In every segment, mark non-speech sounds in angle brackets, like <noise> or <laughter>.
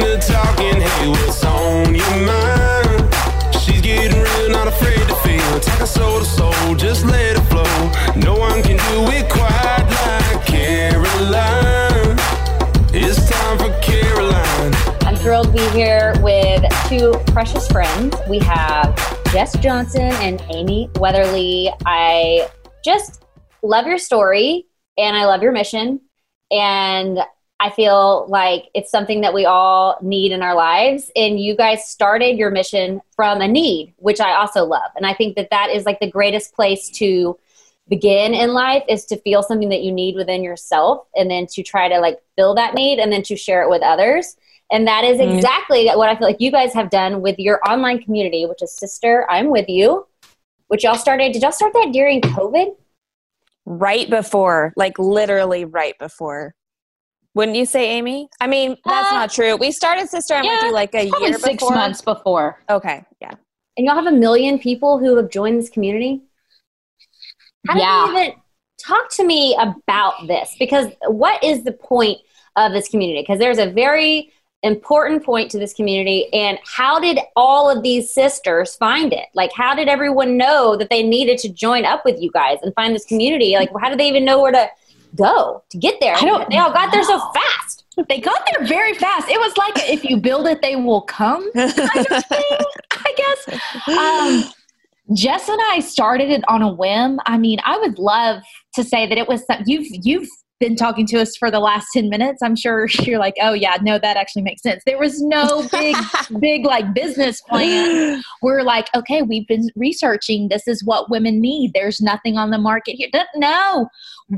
Talking. Hey, what's on your mind? She's getting real, not afraid to feel. Soul to soul, just let it flow. No one can do it quite like Caroline. It's time for Caroline. I'm thrilled to be here with two precious friends. We have Jess Johnson and Amy Weatherly. I just love your story and I love your mission. And I feel like it's something that we all need in our lives. And you guys started your mission from a need, which I also love. And I think that that is like the greatest place to begin in life is to feel something that you need within yourself and then to try to like fill that need and then to share it with others. And that is mm-hmm. exactly what I feel like you guys have done with your online community, which is Sister, I'm With You, which y'all started. Did y'all start that during COVID? right before, like literally right before. Wouldn't you say, Amy? I mean, that's Uh, not true. We started Sister I'm With yeah, You like a Probably year six before. months before. Okay, yeah. And y'all have a million people who have joined this community? How Yeah. do you even talk to me about this? Because what is the point of this community? Because there's a very important point to this community. And how did all of these sisters find it? Like, how did everyone know that they needed to join up with you guys and find this community? Like, how did they even know where to go to get there? I don't they all got there so fast. They got there very fast. It was like if you build it, they will come. kind of thing, I guess. Um, Jess and I started it on a whim. I mean, I would love to say that it was some, you've you've been talking to us for the last 10 minutes. I'm sure <laughs> you're like, "Oh yeah, no that actually makes sense." There was no big <laughs> big like business plan. We're like, "Okay, we've been researching. This is what women need. There's nothing on the market here." No.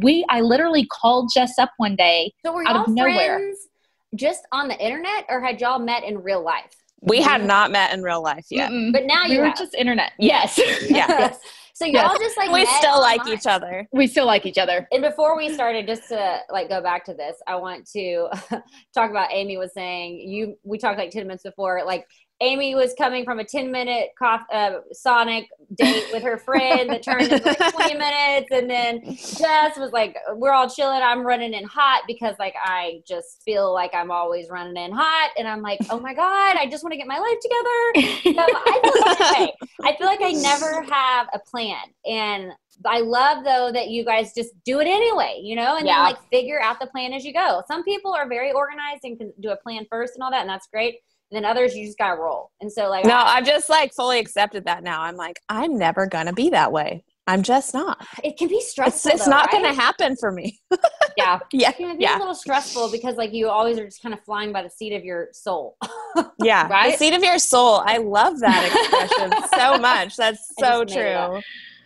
We I literally called Jess up one day So, were out y'all of nowhere. friends just on the internet or had y'all met in real life? We had not met in real life yet. Mm-mm. But now we you were have. just internet. Yes. Yeah. <laughs> so y'all Yes. just like we met still like online. each other. we still like each other. And before we started, just to like go back to this, I want to <laughs> talk about Amy was saying you. We talked like ten minutes before, like Amy was coming from a ten minute cough, uh, Sonic date with her friend that turned into like twenty <laughs> minutes, and then Jess was like, "We're all chilling. I'm running in hot because like I just feel like I'm always running in hot, and I'm like, oh my god, I just want to get my life together." So I feel way. <laughs> I feel like I never have a plan. And I love though that you guys just do it anyway, you know, and Yeah. then like figure out the plan as you go. Some people are very organized and can do a plan first and all that, and that's great. And then others you just gotta roll. And so like No, I've just like fully accepted that now. I'm like, I'm never gonna be that way. I'm just not. it can be stressful. it's though, not right? gonna happen for me. <laughs> Yeah. yeah, It can be a little stressful because like you always are just kind of flying by the seat of your soul. <laughs> yeah. Right? The seat of your soul. I love that expression <laughs> so much. That's so just made it up.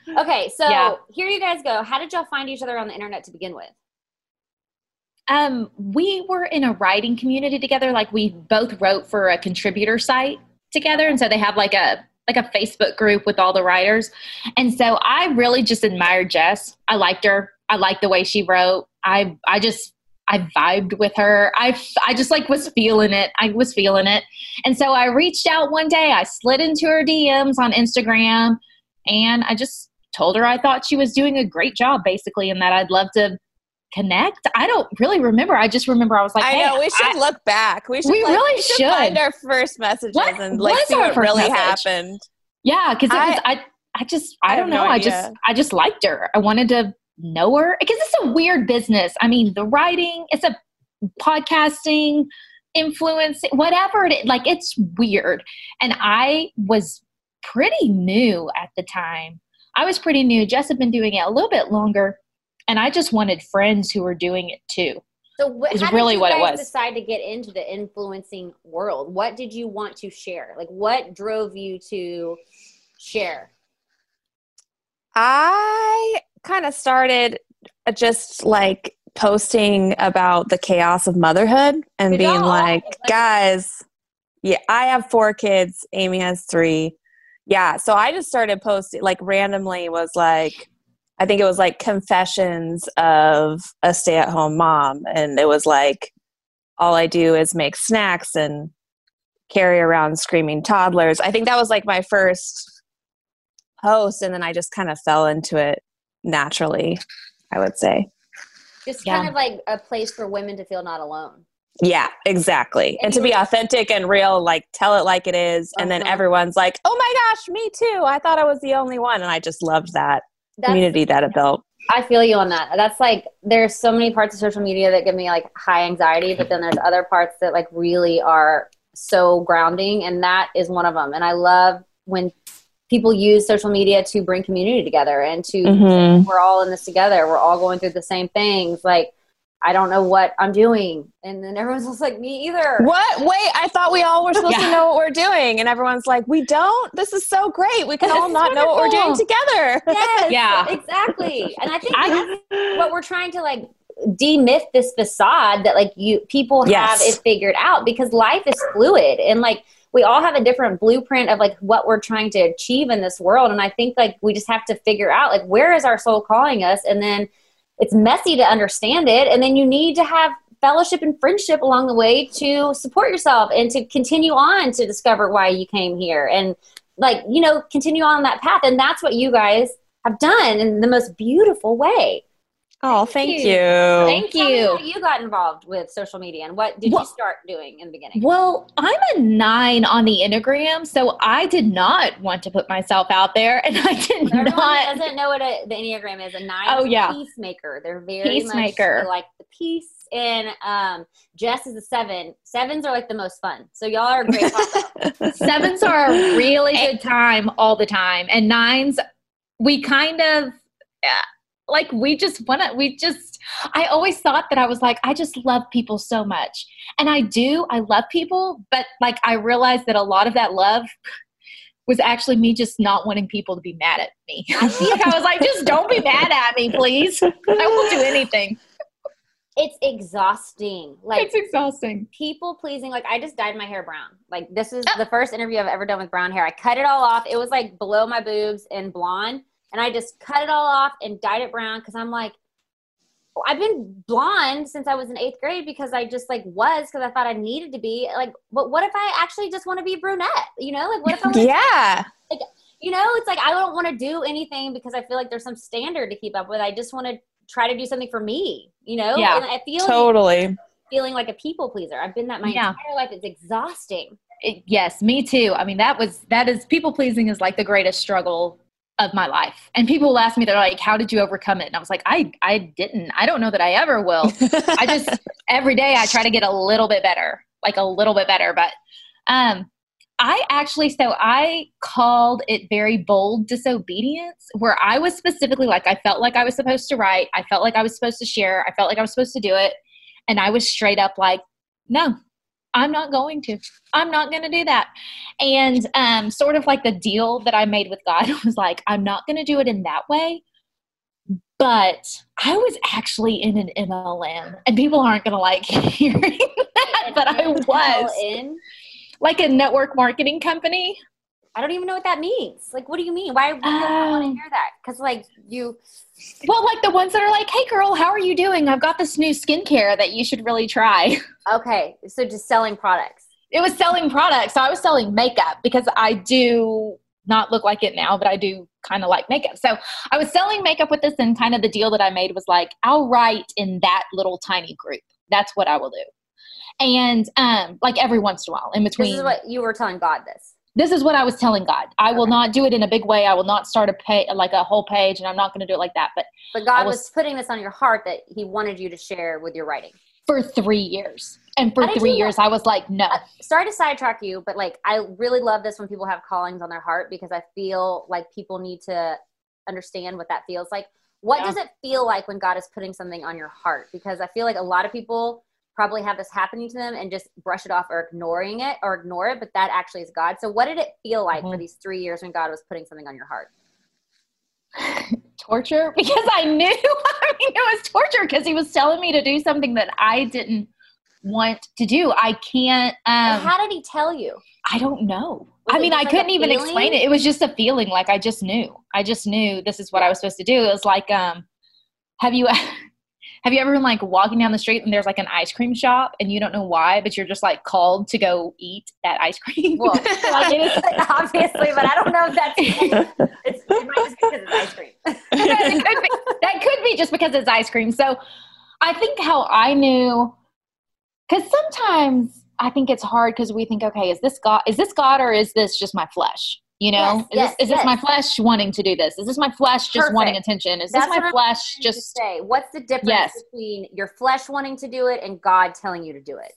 true. okay, so Yeah. here you guys go. How did y'all find each other on the internet to begin with? Um, we were in a writing community together. Like we both wrote for a contributor site. together, and so they have like a like a Facebook group with all the writers. And so I really just admired Jess. I liked her. I liked the way she wrote. I I just I vibed with her. I I just like was feeling it. I was feeling it. And so I reached out one day. I slid into her DMs on Instagram and I just told her I thought she was doing a great job basically and that I'd love to connect. I don't really remember. I just remember I was like, I hey, know we should I- look back. We should We like, really we should, should. find our first messages What and like see what really message? happened. Yeah, because I- was I I just I, I don't know. no I just I just liked her. I wanted to know her because it's a weird business. I mean, the writing, it's a podcasting, influence, whatever it is. Like it's weird. And I was pretty new at the time. I was pretty new. Jess had been doing it a little bit longer, and I just wanted friends who were doing it too. So what, Is how really did you what it guys was. decide to get into the influencing world? What did you want to share? Like what drove you to share? I kind of started uh, just like posting about the chaos of motherhood and Good being like, Like- guys, yeah, I have four kids. Amy has three. Yeah. So I just started posting, like, randomly was like, I think it was like confessions of a stay at home mom. And it was like, all I do is make snacks and carry around screaming toddlers. I think that was like my first post. And then I just kind of fell into it naturally, I would say. Just Yeah. kind of like a place for women to feel not alone. Yeah, exactly. And to be authentic and real, like tell it like it is. And then Uh-huh. everyone's like, oh my gosh, me too. I thought I was the only one. And I just loved that community that it built. I feel you on that. That's like there's so many parts of social media that give me like high anxiety, but then there's other parts that like really are so grounding, and that is one of them. And I love when people use social media to bring community together and to Mhm. we're all in this together. We're all going through the same things. Like I don't know what I'm doing, and then everyone's just like me either. What? Wait, I thought we all were supposed to know what we're doing. And everyone's like, we don't. This is so great. We can all is not know what we're doing together. Yes, <laughs> Yeah. exactly. And I think I- what we're trying to like demyth this facade that like you people Yes. have it figured out because life is fluid and like we all have a different blueprint of like what we're trying to achieve in this world and I think like we just have to figure out like where is our soul calling us and then it's messy to understand it and then you need to have fellowship and friendship along the way to support yourself and to continue on to discover why you came here and like you know continue on that path. And that's what you guys have done in the most beautiful way Oh, thank you. you. Thank Tell me you. how you got involved with social media and what did Well- you start doing in the beginning Well, I'm a nine on the Enneagram, so I did not want to put myself out there, and I did For everyone not. doesn't know what a, the enneagram is a nine Oh, is a yeah. peacemaker they're very Peacemaker. much like the peace and um jess is a seven sevens are like the most fun so y'all are a great. <laughs> Sevens are a really <laughs> good time all the time, and nines, we kind of uh, like we just want to. We just. I always thought that I was like, I just love people so much, and I do. I love people, but like I realized that a lot of that love was actually me just not wanting people to be mad at me. <laughs> like I was like, just don't be mad at me, please. I will do anything. it's exhausting like It's exhausting. people pleasing like i just dyed my hair brown like this is Oh. the first interview i've ever done with brown hair i cut it all off it was like below my boobs and blonde and i just cut it all off and dyed it brown because i'm like i've been blonde since i was in eighth grade because i just like was because i thought i needed to be like but what if i actually just want to be brunette you know like what if i Yeah. you know it's like i don't want to do anything because i feel like there's some standard to keep up with i just want to try to do something for me you know Yeah, and i feel Totally. feeling like a people pleaser. I've been that my Yeah. entire life. It's exhausting. It- yes, me too. I mean, that was that is people pleasing is like the greatest struggle of my life. And people will ask me, they're like, "How did you overcome it?" And I was like, "I I didn't. I don't know that I ever will. I just <laughs> every day I try to get a little bit better, like a little bit better. But um, I actually so I called it very bold disobedience, where I was specifically like I felt like I was supposed to write, I felt like I was supposed to share, I felt like I was supposed to do it, and I was straight up like, no, I'm not going to. I'm not going to do that. And um, sort of like the deal that I made with God <laughs> was like, I'm not going to do it in that way. But I was actually in an MLM, and people aren't going to like <laughs> hearing that, but I was. in. like a network marketing company. I don't even know what that means. Like, what do you mean? Why would you want to hear that? Because like you, Well, like the ones that are like, "Hey, girl, how are you doing? I've got this new skincare that you should really try." <laughs> okay, so just selling products. It was selling products. So I was selling makeup because I do not look like it now, but I do kind of like makeup. So I was selling makeup with this, and kind of the deal that I made was like, I'll write in that little tiny group. That's what I will do. And um, like every once in a while, in between, This is what you were telling God. This. This is what I was telling God. I will not do it in a big way. I will not start a pay like a whole page, and I'm not going to do it like that. But But God was- was, putting this on your heart that He wanted you to share with your writing. for three years, and for three years, I was like, no. Uh, sorry to sidetrack you, but like I really love this when people have callings on their heart because I feel like people need to understand what that feels like. What Yeah. does it feel like when God is putting something on your heart? Because I feel like a lot of people probably have this happening to them and just brush it off or ignoring it or ignore it, but that actually is God. So what did it feel like for Mhm. these three years when God was putting something on your heart? <laughs> torture <laughs> because I knew <laughs> I mean it was torture because he was telling me to do something that I didn't want to do. I can't um How did he tell you? I don't know. Was I mean I like couldn't even feeling? explain it. It was just a feeling like I just knew. I just knew this is what I was supposed to do. It was like um have you have you ever been like walking down the street and there's like an ice cream shop and you don't know why but you're just like called to go eat that ice cream? Well, <laughs> like it is obviously, but I don't know if that's <laughs> it's, it might just because it's ice cream. that, could be, that could be just because it's ice cream. So I think how I knew, because sometimes I think it's hard because we think, okay, is this God? Is this God or is this just my flesh? You know, Yes, is, yes, this, is this my flesh wanting to do this? Is this my flesh just Perfect. wanting attention? Is That's this my flesh just? say what's the difference Yes. between your flesh wanting to do it and God telling you to do it?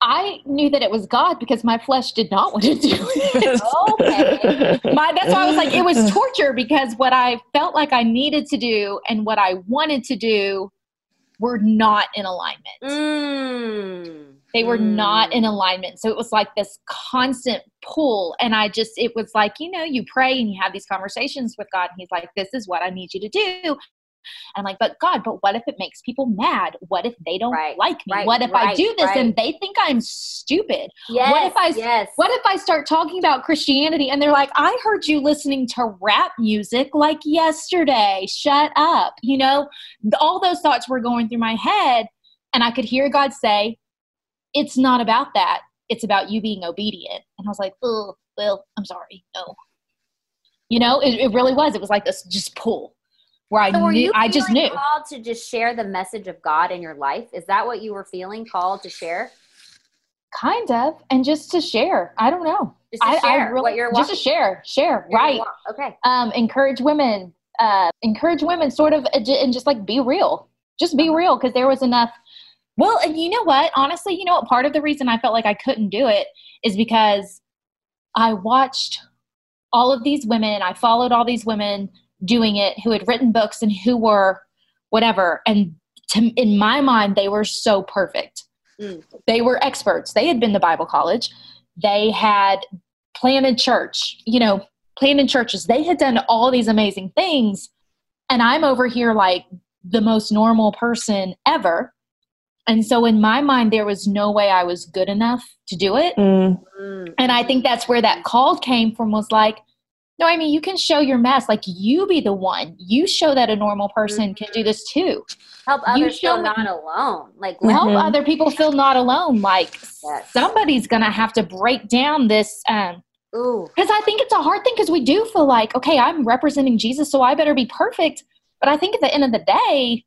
I knew that it was God because my flesh did not want to do it. Okay. my that's why I was like it was <laughs> torture because what I felt like I needed to do and what I wanted to do were not in alignment. Mm. They were not Mm. in alignment. So it was like this constant pull and I just it was like, you know, you pray and you have these conversations with God and he's like this is what I need you to do. And I'm like, but God, but what if it makes people mad? What if they don't Right, like me? right, what if I do this right. and they think I'm stupid? Yes, What if I- yes. What if I start talking about Christianity and they're like, I heard you listening to rap music like yesterday. Shut up. You know, all those thoughts were going through my head. And I could hear God say, It's not about that. It's about you being obedient. And I was like, Oh, well, I'm sorry. No. You know, it, it really was. It was like this just pull where I So knew, you I just knew. called to just share the message of God in your life? Is that what you were feeling called to share? Kind of. And just to share. I don't know. Just to I, I share really, what you're just to share, share, your right? Okay. um, encourage women, uh, encourage women, sort of, and just like be real, just be real, because there was enough. Well, and you know what? Honestly, you know what? Part of the reason I felt like I couldn't do it is because I watched all of these women. I followed all these women doing it who had written books and who were whatever. And to, in my mind, they were so perfect. Mm. They were experts. They had been to Bible college. They had planted church, you know, planted churches. They had done all these amazing things. And I'm over here like the most normal person ever. And so in my mind, there was no way I was good enough to do it. Mm. Mm. And I think that's where that call came from was like, no, I mean, you can show your mess. Like, you be the one. You show that a normal person can do this too. help you others feel me- not alone. Like Help Mhm. other people feel not alone. Like, Yes. somebody's going to have to break down this. Um, ooh, because I think it's a hard thing because we do feel like, okay, I'm representing Jesus, so I better be perfect. But I think at the end of the day,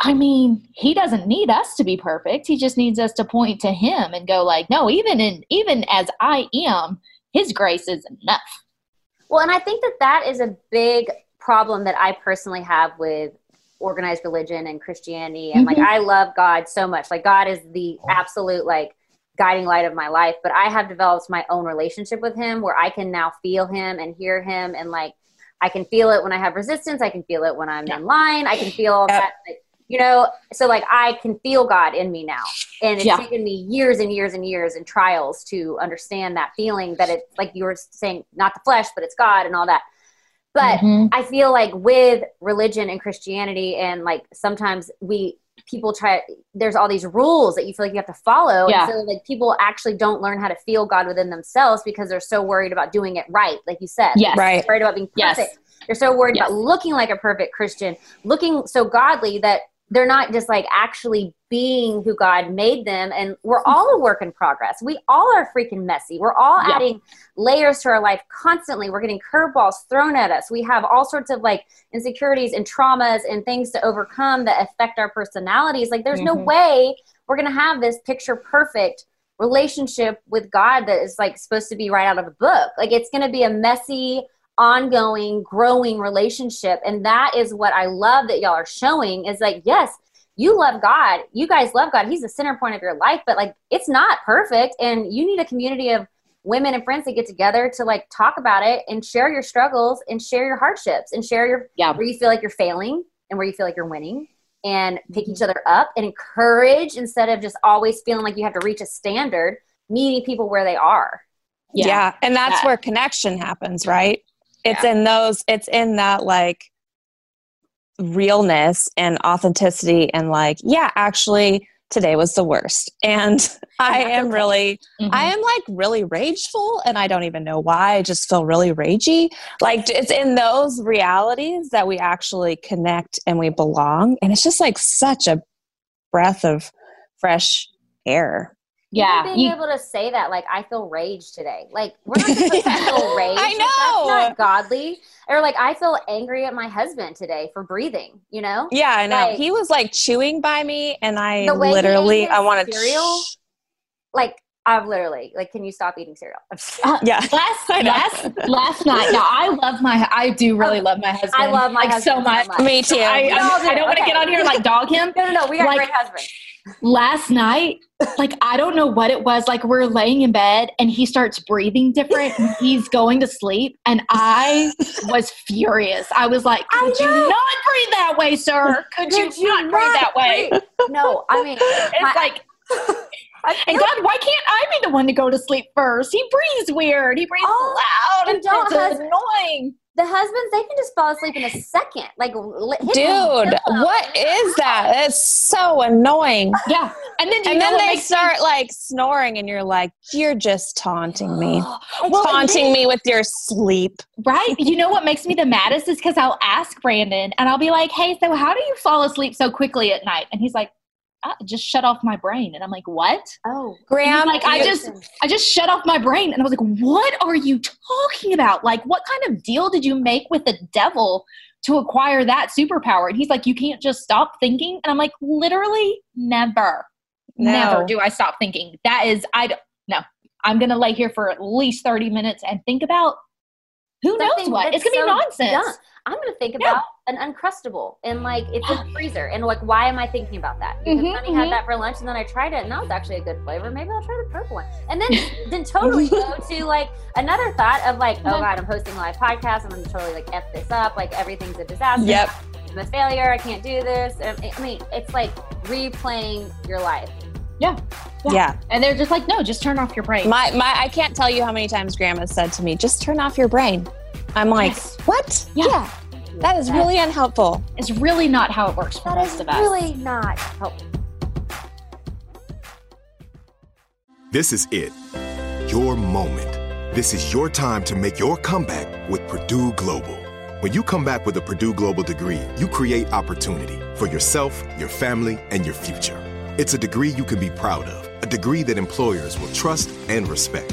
I mean, he doesn't need us to be perfect. He just needs us to point to him and go like, no, even in even as I am, his grace is enough. Well, and I think that that is a big problem that I personally have with organized religion and Christianity. And like, Mhm. I love God so much. Like, God is the absolute, like, guiding light of my life. But I have developed my own relationship with Him where I can now feel Him and hear Him. And like, I can feel it when I have resistance. I can feel it when I'm in line. I can feel all that. Like, you know, so like I can feel God in me now. And it's Yeah. taken me years and years and years and trials to understand that feeling that it's like you were saying, not the flesh, but it's God and all that. But Mhm. I feel like with religion and Christianity, and like sometimes we people try there's all these rules that you feel like you have to follow Yeah. and so like people actually don't learn how to feel god within themselves because they're so worried about doing it right like you said Yes. Right. worried about being Yes. perfect they're so worried Yes. about looking like a perfect christian looking so godly that they're not just like actually being who god made them and we're all a work in progress. We all are freaking messy. We're all Yeah. adding layers to our life constantly. We're getting curveballs thrown at us. We have all sorts of like insecurities and traumas and things to overcome that affect our personalities. Like there's no Mhm. way we're going to have this picture perfect relationship with god that is like supposed to be right out of a book. Like it's going to be a messy ongoing growing relationship. And that is what i love that y'all are showing is like yes you love god. You guys love god. He's the center point of your life but like it's not perfect. And you need a community of women and friends that get together to like talk about it and share your struggles and share your hardships and share your Yeah. where you feel like you're failing and where you feel like you're winning and pick mm-hmm. each other up and encourage instead of just always feeling like you have to reach a standard meeting people where they are. Yeah. And that's That- where connection happens, right? It's in those, it's in that like realness and authenticity and like, yeah, actually, today was the worst. And <laughs> I am really, Mhm. I am like really rageful and I don't even know why. I just feel really ragey. Like it's in those realities that we actually connect and we belong. And it's just like such a breath of fresh air. Yeah. Even being You- able to say that, like, I feel rage today. Like, we're not supposed to <laughs> feel rage. I Like, know. That's not godly. Or, like, I feel angry at my husband today for breathing, you know? Yeah, I know. Like- he was like chewing by me and I The way he literally I wanted cereal? Like, I've literally, like, can you stop eating cereal? Uh, Yeah. last <laughs> last last night. Now I love my. I do really love my husband. I love my like husband so much. Me too. I, We I'm- do. I don't want to get on here and like dog him. No, no, no. We got Like- a great husband. Last night, like I don't know what it was. Like we're laying in bed and he starts breathing different. and he's going to sleep, and I was furious. I was like, I "Could you not breathe that way, sir? Could, you, Could you not breathe that way?" breathe? No, I mean, It's my- like, I and God, why can't I be the one to go to sleep first? He breathes weird. He breathes Oh, loud, and it's hus- annoying. the husbands, they can just fall asleep in a second. Like, Dude, what is that? It's so annoying. <laughs> Yeah, and then you And then they makes me- start like snoring and you're like, you're just taunting me. <gasps> Well, taunting me with your sleep. Right? You know what makes me the maddest is because I'll ask Brandon and I'll be like, hey, so how do you fall asleep so quickly at night? And he's like, I just shut off my brain. And I'm like, what? Oh, Graham, like, I just- I just shut off my brain. And I was like, what are you talking about? Like, what kind of deal did you make with the devil to acquire that superpower? And he's like, you can't just stop thinking. And I'm like, literally never, No. never do I stop thinking. That is, I don't, no. I'm going to lay here for at least 30 minutes and think about who knows what. It's going to so be nonsense. dumb. I'm gonna think Yeah. about an uncrustable and like it's in the <gasps> freezer and like why am I thinking about that? Because Mhm, Honey mhm. had that for lunch and then I tried it and that was actually a good flavor. Maybe I'll try the purple one. And then <laughs> then totally go to like another thought of like, oh Mhm. god, I'm hosting a live podcast. I'm gonna totally like f this up. Like everything's a disaster. Yep. I'm a failure. I can't do this. I mean, it's like replaying your life. Yeah. Yeah. And they're just like, no, just turn off your brain. My my I can't tell you how many times Grandma said to me, just turn off your brain. I'm like, Yes. what? Yeah. That is really unhelpful. it's really not how it works for That most of us. really not helpful. This is it. Your moment. This is your time to make your comeback with Purdue Global. When you come back with a Purdue Global degree, you create opportunity for yourself, your family, and your future. It's a degree you can be proud of, a degree that employers will trust and respect.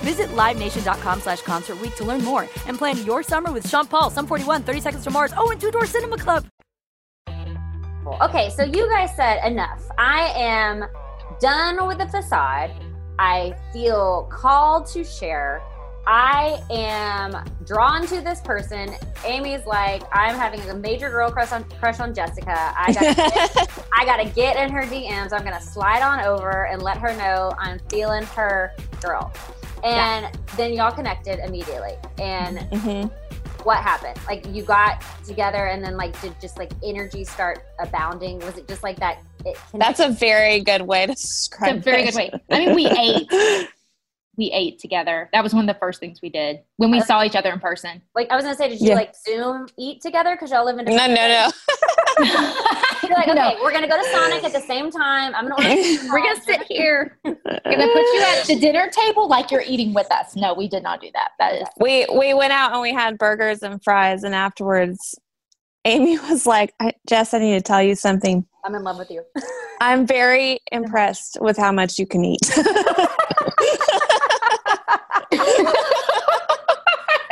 Visit LiveNation.com slash Concert to learn more and plan your summer with Sean Paul, Sum 41, 30 Seconds to Mars, oh, and Two Door Cinema Club. Okay, so you guys said enough. I am done with the facade. I feel called to share. I am drawn to this person. Amy's like, I'm having a major girl crush on crush on Jessica. I gotta <laughs> get, I gotta get in her DMs. I'm gonna slide on over and let her know I'm feeling her girl. And yeah. then y'all connected immediately. And mm-hmm. what happened? Like you got together and then like did just like energy start abounding? Was it just like that? That's a very good way to describe. It's a very it. good way. I mean, we <laughs> ate. We ate together. That was one of the first things we did when we saw each other in person. Like I was gonna say, did you yeah. like Zoom eat together because y'all live in? No, no, no. <laughs> You're like, okay, no. we're gonna go to Sonic at the same time. I'm gonna order. <laughs> we're gonna sit here. We're <laughs> gonna put you at the dinner table like you're eating with us. No, we did not do that. That is. We we went out and we had burgers and fries, and afterwards, Amy was like, "Jess, I need to tell you something." I'm in love with you. I'm very impressed with how much you can eat. <laughs>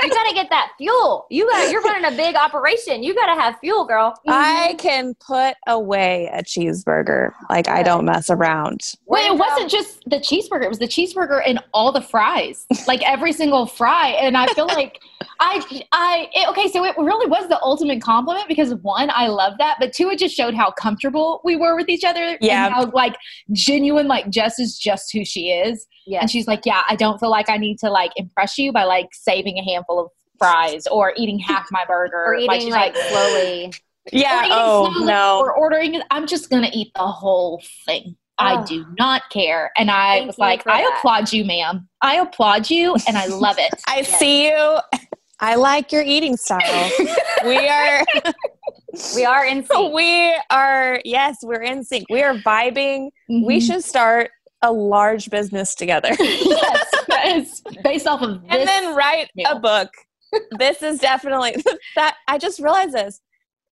you gotta get that fuel. You got you're running a big operation. You gotta have fuel, girl. I mm-hmm. can put away a cheeseburger. Like I don't mess around. Wait, it wasn't just the cheeseburger, it was the cheeseburger and all the fries. <laughs> like every single fry. And I feel like <laughs> I I it, okay, so it really was the ultimate compliment because one, I love that, but two, it just showed how comfortable we were with each other. Yeah. how like genuine, like Jess is just who she is. Yeah. And she's like, Yeah, I don't feel like I need to like impress you by like saving a handful of fries or eating half my burger <laughs> or eating like, like slowly. <gasps> Yeah. Oh slowly, no. Or ordering. I'm just gonna eat the whole thing. Oh. I do not care. And I Thank was like, I that. applaud you, ma'am. I applaud you, and I love it. <laughs> I yes. see you. I like your eating style. we are. <laughs> we are in sync. We are. Yes, we're in sync. We are vibing. Mm-hmm. We should start a large business together. <laughs> yes, yes, based off of and then write meal. a book. this is definitely <laughs> that. I just realized this.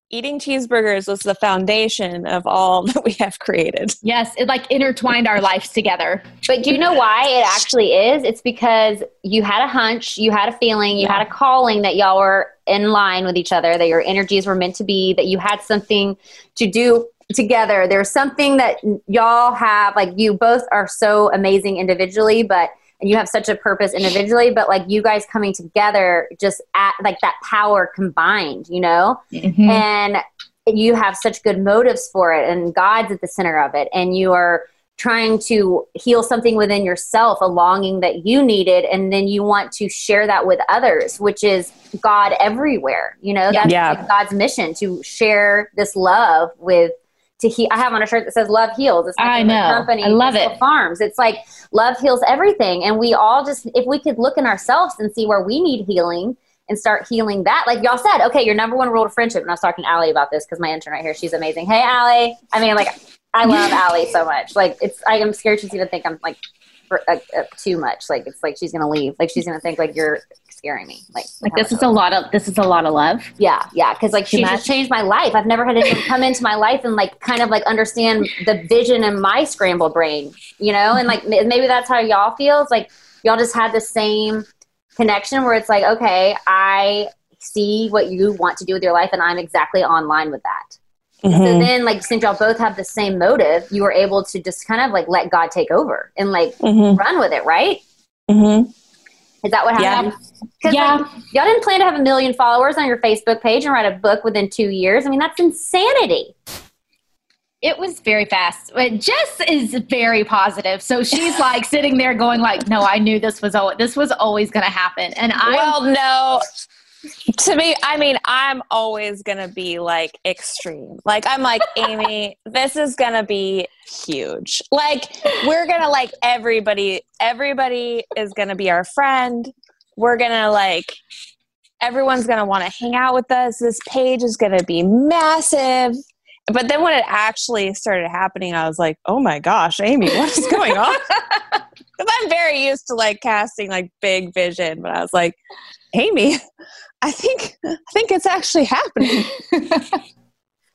Eating cheeseburgers was the foundation of all <laughs> that we have created. Yes, it like intertwined our lives together. But do you know why it actually is? It's because you had a hunch, you had a feeling, you yeah. had a calling that y'all were in line with each other, that your energies were meant to be, that you had something to do together. There's something that y'all have, like you both are so amazing individually, but and you have such a purpose individually, but like you guys coming together just at like that power combined, you know? Mm-hmm. And you have such good motives for it and God's at the center of it and you are trying to heal something within yourself, a longing that you needed, and then you want to share that with others, which is God everywhere. You know, that's yeah. God's mission to share this love with to heal. I have on a shirt that says "Love Heals." It's I know. Company, I love it. Farms. It's like love heals everything, and we all just if we could look in ourselves and see where we need healing and start healing that. Like y'all said, okay, your number one rule of friendship. And I was talking to Allie about this because my intern right here, she's amazing. Hey, Allie. I mean, like I love <laughs> Allie so much. Like it's I am scared she's gonna think I'm like for, uh, uh, too much. Like it's like she's gonna leave. Like she's gonna think like you're scaring me. Like, like this is a lot of this is a lot of love. Yeah, yeah. Because like she just changed my life. I've never had anyone come into my life and like kind of like understand the vision in my scrambled brain. You know, and like maybe that's how y'all feels. Like y'all just had the same connection where it's like, okay, I see what you want to do with your life, and I'm exactly online with that. Mm-hmm. So then, like, since y'all both have the same motive, you were able to just kind of like let God take over and like mm-hmm. run with it, right? Mm-hmm. Is that what Yeah. Yeah. like, y'all didn't plan to have a million followers on your Facebook page and write a book within two years. I mean, that's insanity. It was very fast. But Jess is very positive, so she's <laughs> like sitting there going like, "No, I knew this was always this was always going to happen." And I well, no. To me, I mean, I'm always gonna be like extreme. Like I'm like Amy, this is gonna be huge. Like we're gonna like everybody. Everybody is gonna be our friend. We're gonna like everyone's gonna want to hang out with us. This page is gonna be massive. But then when it actually started happening, I was like, oh my gosh, Amy, what is going on? <laughs> <laughs> Because I'm very used to like casting like big vision, but I was like, Amy, I think I think it's actually happening. <laughs>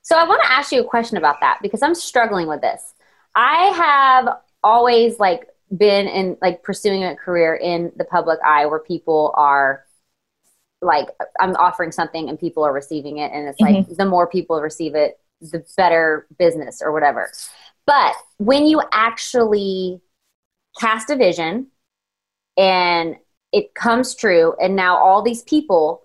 So I want to ask you a question about that because I'm struggling with this. I have always like been in like pursuing a career in the public eye where people are like I'm offering something and people are receiving it and it's like mm-hmm. the more people receive it the better business or whatever. But when you actually cast a vision and it comes true and now all these people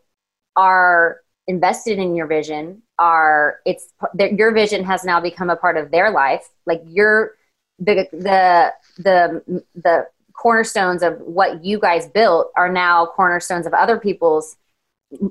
are invested in your vision are it's their- your vision has now become a part of their life. Like your the the the the cornerstones of what you guys built are now cornerstones of other people's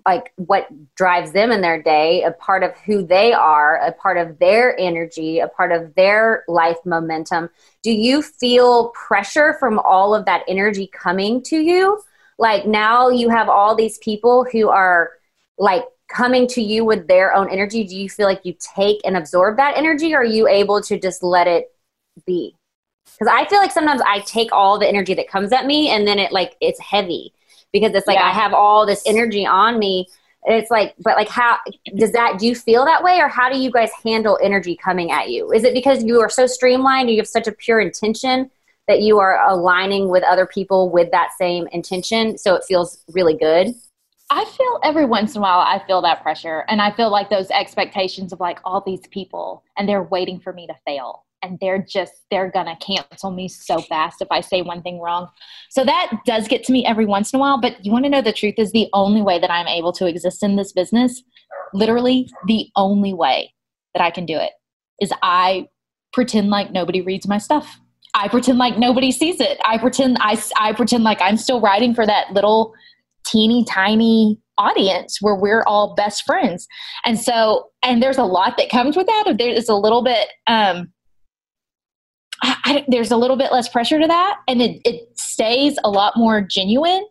like what drives them in their day a part of who they are a part of their energy a part of their life momentum. Do you feel pressure from all of that energy coming to you? Like now you have all these people who are like coming to you with their own energy do you feel like you take and absorb that energy or are you able to just let it be? Because i feel like sometimes i take all the energy that comes at me and then it like it's heavy because it's like Yeah. i have all this energy on me. It's like but like how does that do you feel that way or how do you guys handle energy coming at you? Is it because you are so streamlined you have such a pure intention that you are aligning with other people with that same intention so it feels really good I feel every once in a while I feel that pressure and I feel like those expectations of like all these people and they're waiting for me to fail and they're just they're gonna cancel me so fast if I say one thing wrong. So that does get to me every once in a while, but you want to know the truth is the only way that I'm able to exist in this business, literally the only way that I can do it is I pretend like nobody reads my stuff. I pretend like nobody sees it. I pretend I, I pretend like I'm still writing for that little teeny tiny audience where we're all best friends. And so, and there's a lot that comes with that. There's a little bit, um, I, I, there's a little bit less pressure to that, and it, it stays a lot more genuine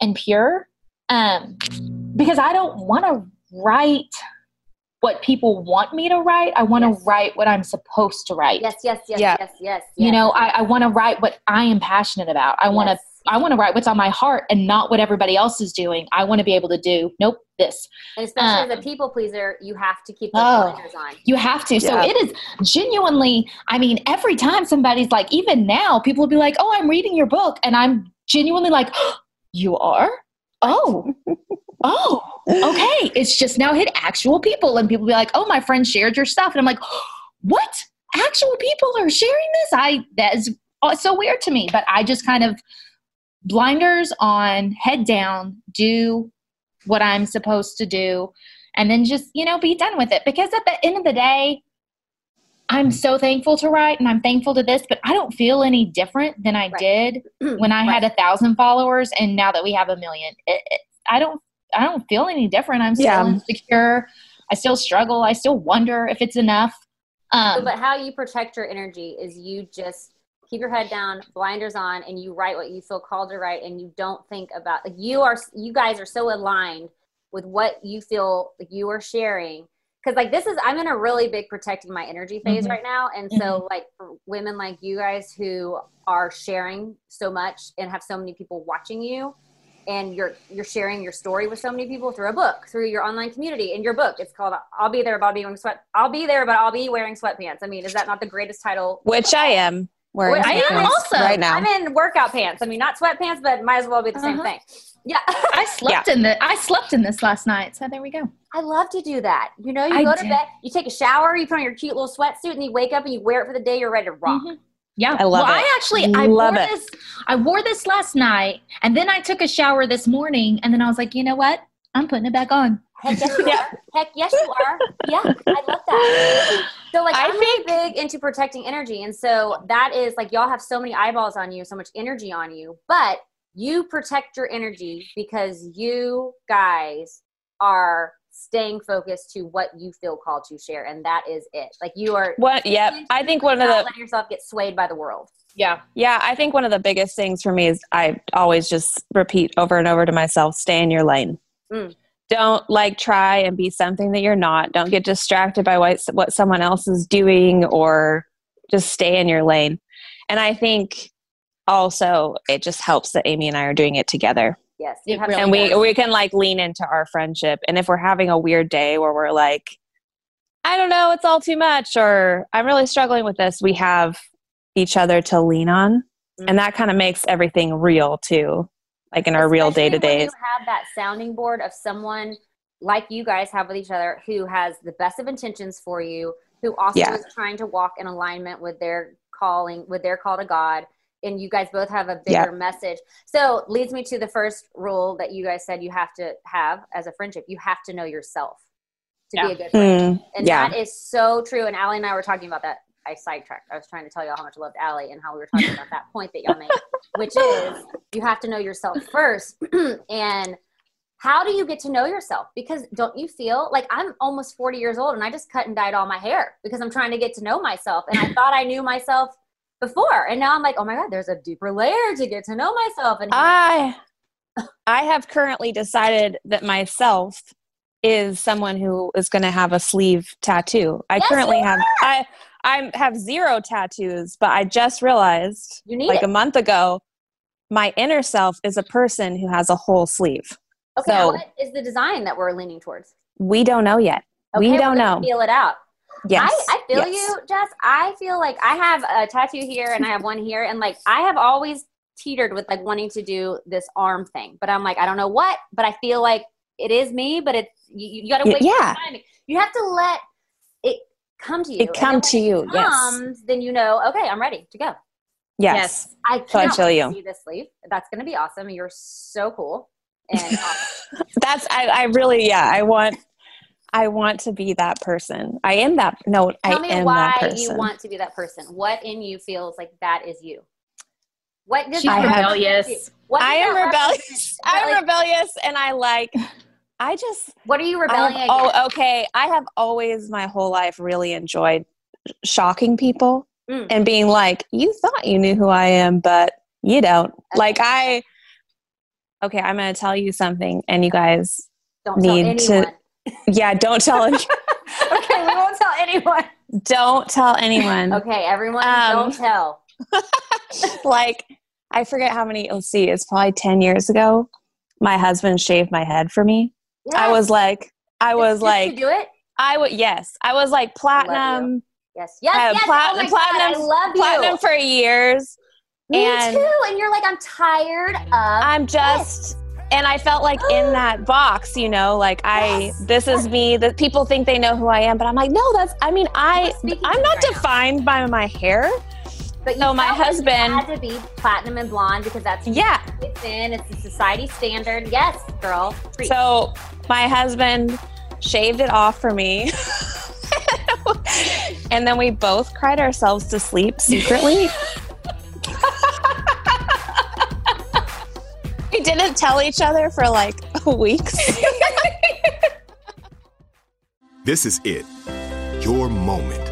and pure. Um, because I don't want to write what people want me to write. I want to Yes. write what I'm supposed to write. yes yes yes Yeah. yes yes You know, I, I want to write what I am passionate about. I want to Yes. I want to write what's on my heart and not what everybody else is doing. I want to be able to do, nope, this. And especially Um, as a people pleaser, you have to keep the Oh. blinders on. You have to. So Yeah. it is genuinely, I mean, every time somebody's like, even now, people will be like, oh, I'm reading your book. And I'm genuinely like, <gasps> you are? Oh, <laughs> oh, okay. It's just now hit actual people. And people be like, oh, my friend shared your stuff. And I'm like, <gasps> what? Actual people are sharing this? I, that is oh, so weird to me. But I just kind of blinders on, head down, do what I'm supposed to do, and then just, you know, be done with it. Because at the end of the day, I'm so thankful to write and I'm thankful to this, but I don't feel any different than I Right. did <clears throat> when I had a thousand followers and now that we have a million. It, it, I don't I don't feel any different. I'm still Yeah. insecure. I still struggle. I still wonder if it's enough. Um, but how you protect your energy is you just keep your head down, blinders on, and you write what you feel called to write, and you don't think about like you are. You guys are so aligned with what you feel like you are sharing. Because like this is, I'm in a really big protecting my energy phase Mhm. right now, and so like for women like you guys who are sharing so much and have so many people watching you, and you're you're sharing your story with so many people through a book, through your online community, in your book. It's called "I'll Be There, but I'll be wearing sweat." I'll be there, but I'll be wearing sweatpants. I mean, is that not the greatest title? Which I am wearing Which I am also. right now. I'm in workout pants. I mean, not sweatpants, but might as well be the same Uh-huh. thing. Yeah, <laughs> I slept in the I slept in this last night, so there we go. I love to do that. You know, you I go to did. bed, you take a shower, you put on your cute little sweatsuit, and you wake up and you wear it for the day. You're ready to rock. Mhm. Yeah, I love well, it. I actually I Love wore it. this. I wore this last night, and then I took a shower this morning, and then I was like, you know what? I'm putting it back on. Heck yes, you are. Heck yes, you are. Yeah, I love that. So, like, I I'm really big into protecting energy, and so that is like y'all have so many eyeballs on you, so much energy on you, but you protect your energy because you guys are staying focused to what you feel called to share, and that is it. Like you are. What? Yep. I think one of the letting yourself get swayed by the world. Yeah. yeah, I think one of the biggest things for me is I always just repeat over and over to myself: stay in your lane. Mm. Don't like try and be something that you're not. Don't get distracted by what what someone else is doing, or just stay in your lane. And I think also it just helps that Amy and I are doing it together. Yes, It really and we does. we can like lean into our friendship and if we're having a weird day where we're like i don't know it's all too much or i'm really struggling with this we have each other to lean on Mm. and that kind of makes everything real too like in our real day to days You have that sounding board of someone like you guys have with each other who has the best of intentions for you, who also Yeah. is trying to walk in alignment with their calling, with their call to God. And you guys both have a bigger Yeah. message. So leads me to the first rule that you guys said you have to have as a friendship. You have to know yourself to be a good friend. Hmm, And yeah that is so true. And Allie and I were talking about that. I sidetracked. I was trying to tell y'all how much I loved Allie and how we were talking about that point that y'all made, <laughs> which is you have to know yourself first. <clears throat> and how do you get to know yourself? Because don't you feel like I'm almost 40 years old and I just cut and dyed all my hair because I'm trying to get to know myself. And I <laughs> thought I knew myself before. And now I'm like, oh my God, there's a deeper layer to get to know myself. And i i have currently decided that myself is someone who is going to have a sleeve tattoo i Yes, currently have i i have zero tattoos but i just realized you need like it. a month ago, my inner self is a person who has a whole sleeve. okay, so- what is the design that we're leaning towards? We don't know yet. Okay, we don't know. Feel it out. Yes. I, I feel yes. you, Jess. I feel like I have a tattoo here and I have one here, and like I have always teetered with like wanting to do this arm thing, but I'm like I don't know what, but I feel like it is me, but it's you, you got to Y- wait. for the yeah. you have to let come to you. It come to you, It yes. then you know, okay, I'm ready to go. Yes. I I can't feel wait you. to see this sleeve. That's going to be awesome. You're so cool. And <laughs> awesome. That's I, I really yeah, I want I want to be that person. I am that no, tell I me am why that person. you want to be that person. What in you feels like that is you? What does She's that have- rebellious. to? What I am rebellious. I'm Like, rebellious and I like I just What are you rebelling have, against? oh okay. I have always my whole life really enjoyed shocking people Mm. and being like, you thought you knew who I am, but you don't. Like I okay, I'm gonna tell you something and you guys Don't tell need to- <laughs> yeah, don't tell any- <laughs> okay, we won't tell anyone. don't tell anyone. <laughs> Okay, everyone, Um, don't tell. like I forget how many let's see, it's probably ten years ago. My husband shaved my head for me. I was like I was just like do it. I would yes. I was like platinum Yes, yes, uh, yes. plat- oh platinum- God, I love you. platinum for years. Me and- too. And you're like, I'm tired of. I'm just and I felt like in <gasps> that box, you know, like I Yes. this is me that people think they know who I am, but I'm like, no, that's I mean, I You're speaking to I'm not right now. defined by my hair. But you so my husband- had to be platinum and blonde because that's Yeah. it's in. It's the society standard. Yes, girl. Preach. So my husband shaved it off for me. <laughs> and then we both cried ourselves to sleep secretly. <laughs> we didn't tell each other for like <laughs> weeks. This is it. Your moment.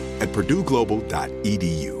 at purdueglobal.edu.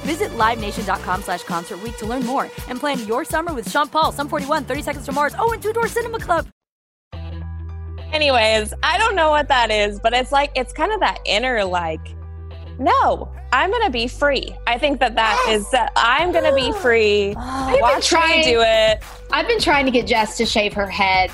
Visit LiveNation.com slash Concert Week to learn more and plan your summer with Sean Paul, Sum 41, 30 Seconds to Mars, oh, and Two Door Cinema Club. Anyways, I don't know what that is, but it's like it's kind of that inner like, no, I'm gonna be free. I think that that <gasps> is that I'm gonna be free. <gasps> Watch trying- me do it. I've been trying to get Jess to shave her head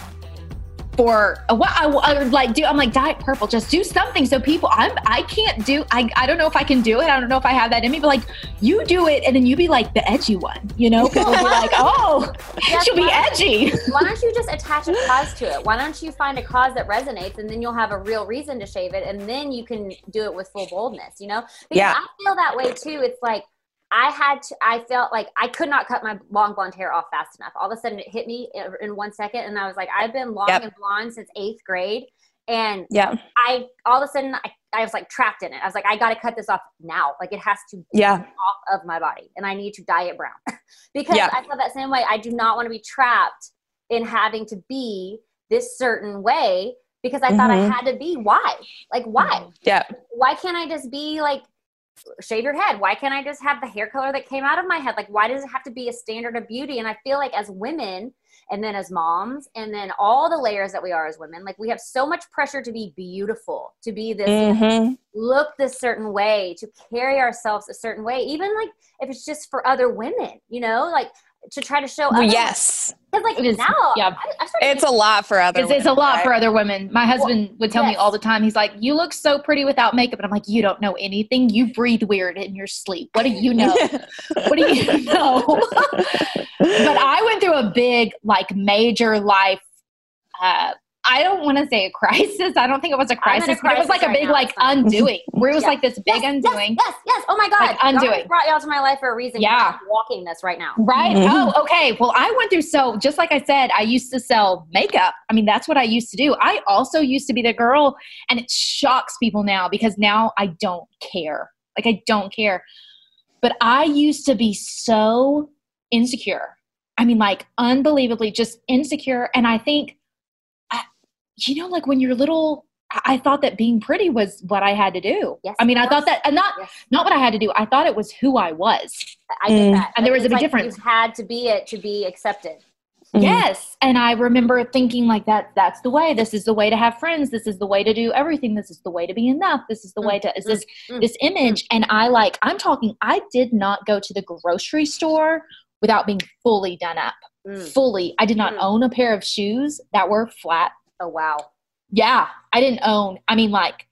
for a while. I, I would like do. I'm like diet purple. Just do something so people. I'm. I can't do. I. I don't know if I can do it. I don't know if I have that in me. But like you do it, and then you be like the edgy one. You know, people be like, <laughs> oh, <laughs> she'll be edgy. <laughs> Why don't you just attach a cause to it? Why don't you find a cause that resonates and then you'll have a real reason to shave it and then you can do it with full boldness, you know? Because Yeah. I feel that way too. It's like I had to, I felt like I could not cut my long blonde hair off fast enough. All of a sudden it hit me in- one second and I was like, I've been long Yep. and blonde since eighth grade. And Yeah, I, all of a sudden, I, I was like trapped in it. I was like, I got to cut this off now. Like it has to yeah, off of my body and I need to dye it brown <laughs> because. I feel that same way. I do not want to be trapped in having to be this certain way because I thought I Mhm. had to be. Why? Like, why? yeah. Why can't I just be like, shave your head? Why can't I just have the hair color that came out of my head? Like, why does it have to be a standard of beauty? And I feel like as women, and then as moms, and then all the layers that we are as women, like we have so much pressure to be beautiful, to be this hmm look this certain way, to carry ourselves a certain way, even like if it's just for other women, you know, like to try to show. other- Yes, because like It is- now, yeah. I, I started it's a lot for other. It's, it's a women, lot right? for other women. My husband would tell me all the time. He's like, "You look so pretty without makeup," and I'm like, "You don't know anything. You breathe weird in your sleep. What do you know? <laughs> what do you know?" <laughs> but I went through a big, like, major life. Uh, I don't want to say a crisis. I don't think it was a I'm a crisis, but it was crisis like a big, now. like, undoing, <laughs> where it was Yeah. like this big yes, undoing. Yes, yes, yes. Oh my God. Like, undoing. has brought y'all to my life for a reason. Yeah. I'm walking this right now. Right. Mhm. Oh, okay. Well, I went through so just like I said, I used to sell makeup. I mean, that's what I used to do. I also used to be the girl, and it shocks people now because now I don't care. Like I don't care. But I used to be so insecure. I mean, like unbelievably just insecure. And I think, I, you know, like when you're little, I I thought that being pretty was what I had to do. Yes, I mean, I thought that, and not Yes. not what I had to do. I thought it was who I was. I get Mm. that. And there was a big like difference. You had to be it to be accepted. Mhm. Yes. And I remember thinking like that that's the way. This is the way to have friends. This is the way to do everything. This is the way to be enough. This is the way to is this mm, this image and I like I'm talking I did not go to the grocery store without being fully done up. Mm. Fully. I did not Mm. own a pair of shoes that were flat. Oh wow. Yeah, I didn't own. I mean like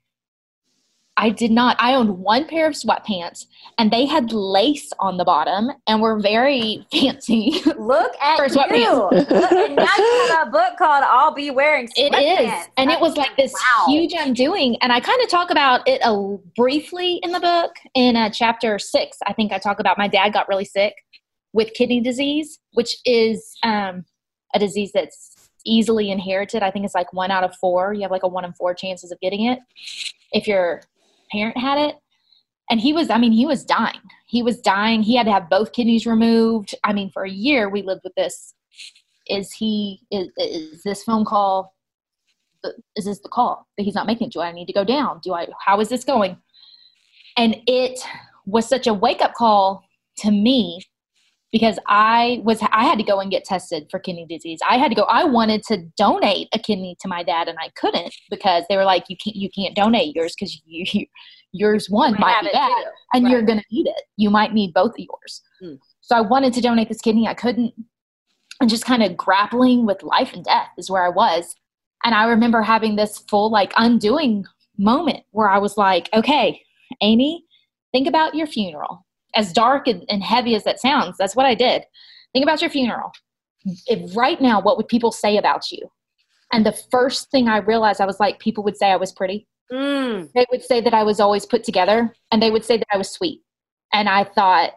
I did not. I owned one pair of sweatpants and they had lace on the bottom and were very <laughs> fancy. Look at For you. sweatpants. Look, and now you have a book called "I'll Be Wearing It Sweatpants." is. And it was like this Wow. huge undoing. And I kind of talk about it a, briefly in the book in uh, chapter six. I think I talk about my dad got really sick with kidney disease, which is um, a disease that's easily inherited. I think it's like one out of four. You have like a one in four chances of getting it if your parent had it. And he was, I mean, he was dying. He was dying. He had to have both kidneys removed. I mean, for a year we lived with this. Is he, is, is this phone call is this the call that he's not making? Do I need to go down? Do I, how is this going? And it was such a wake up call to me because I was I had to go and get tested for kidney disease. I had to go. I wanted to donate a kidney to my dad, and I couldn't because they were like, "You can't, you can't donate yours because you, you, yours one might might be bad, too. and Right. you're going to need it. You might need both of yours." Mm. So I wanted to donate this kidney. I couldn't, and just kind of grappling with life and death is where I was. And I remember having this full like undoing moment where I was like, "Okay, Amy, think about your funeral." As dark and, and heavy as that sounds, that's what I did. Think about your funeral. If right now, what would people say about you? And the first thing I realized, I was like, people would say I was pretty. Mm. They would say that I was always put together, and they would say that I was sweet. And I thought,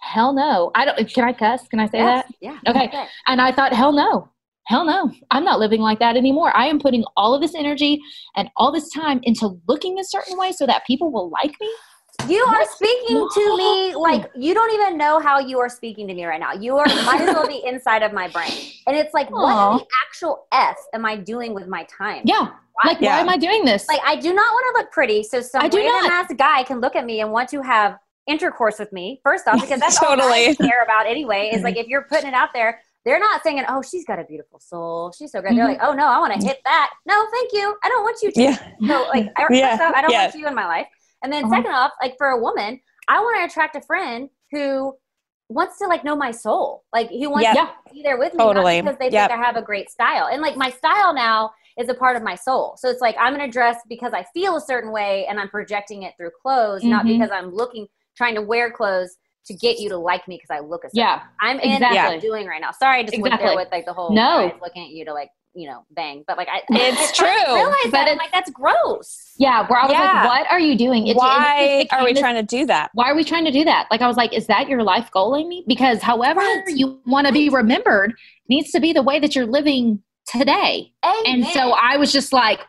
hell no. I don't. Can I cuss? Can I say Yes. that? Yeah. Okay. And I thought, hell no. Hell no. I'm not living like that anymore. I am putting all of this energy and all this time into looking a certain way so that people will like me. You are speaking to me like you don't even know how you are speaking to me right now. You are might as well be <laughs> inside of my brain. And it's like, what the actual F am I doing with my time? Yeah. Like, Yeah. why am I doing this? Like I do not want to look pretty, so some I do random not. ass guy can look at me and want to have intercourse with me. First off, because that's all I care about anyway. Is like if you're putting it out there, they're not saying, "Oh, she's got a beautiful soul. She's so great." They're Mhm. like, "Oh no, I want to hit that." No, thank you. I don't want you to. Yeah. So like, I, <laughs> Yeah, off, I don't yeah. want you in my life. And then Uh-huh. second off, like for a woman, I want to attract a friend who wants to like know my soul. Like he wants Yeah. To be there with me Totally. because they Yep. think I have a great style. And like my style now is a part of my soul. So it's like I'm gonna dress because I feel a certain way and I'm projecting it through clothes, not Mhm. because I'm looking trying to wear clothes to get you to like me because I look a certain yeah. I'm in Exactly. what I'm doing right now. Sorry, I just went there with like the whole No. looking at you to like you know bang, but like I It's I started to true, realize but that I'm it's- like that's gross. Yeah. Where I was Yeah. like, what are you doing? It- Why it are we this- trying to do that? why are we trying to do that? Like I was like, is that your life goal, Amy? Because however Right. you want to be remembered needs to be the way that you're living today. Amen. And so I was just like,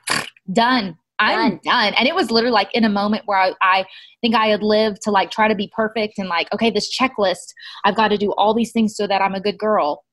done. I'm Done. done. And it was literally like in a moment where I, I think I had lived to like try to be perfect and like, okay, this checklist, I've got to do all these things so that I'm a good girl,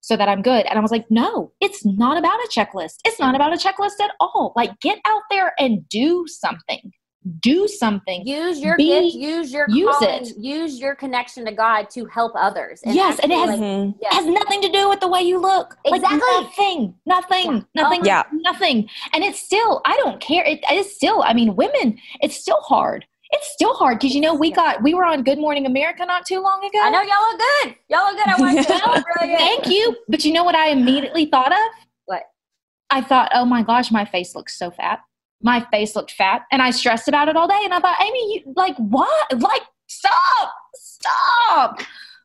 so that I'm good. And I was like, no, it's not about a checklist. It's not about a checklist at all. Like, get out there and do something. Do something. use your Be- gift, use your use calling, it. use your connection to God to help others. Yes, and it has- like, Mhm. yes. has nothing to do with the way you look. Like Exactly. nothing, nothing, Yeah. nothing, Oh, Yeah. nothing. And it's still, I don't care. It is still, I mean, women, it's still hard. It's still hard because you know we got we were on Good Morning America not too long ago. I know y'all look good. Y'all look good. I want to. Brilliant. Thank you. But you know what I immediately thought of? What? I thought, oh my gosh, my face looks so fat. My face looked fat, and I stressed about it all day. And I thought, Amy, you like what? Like, stop, stop.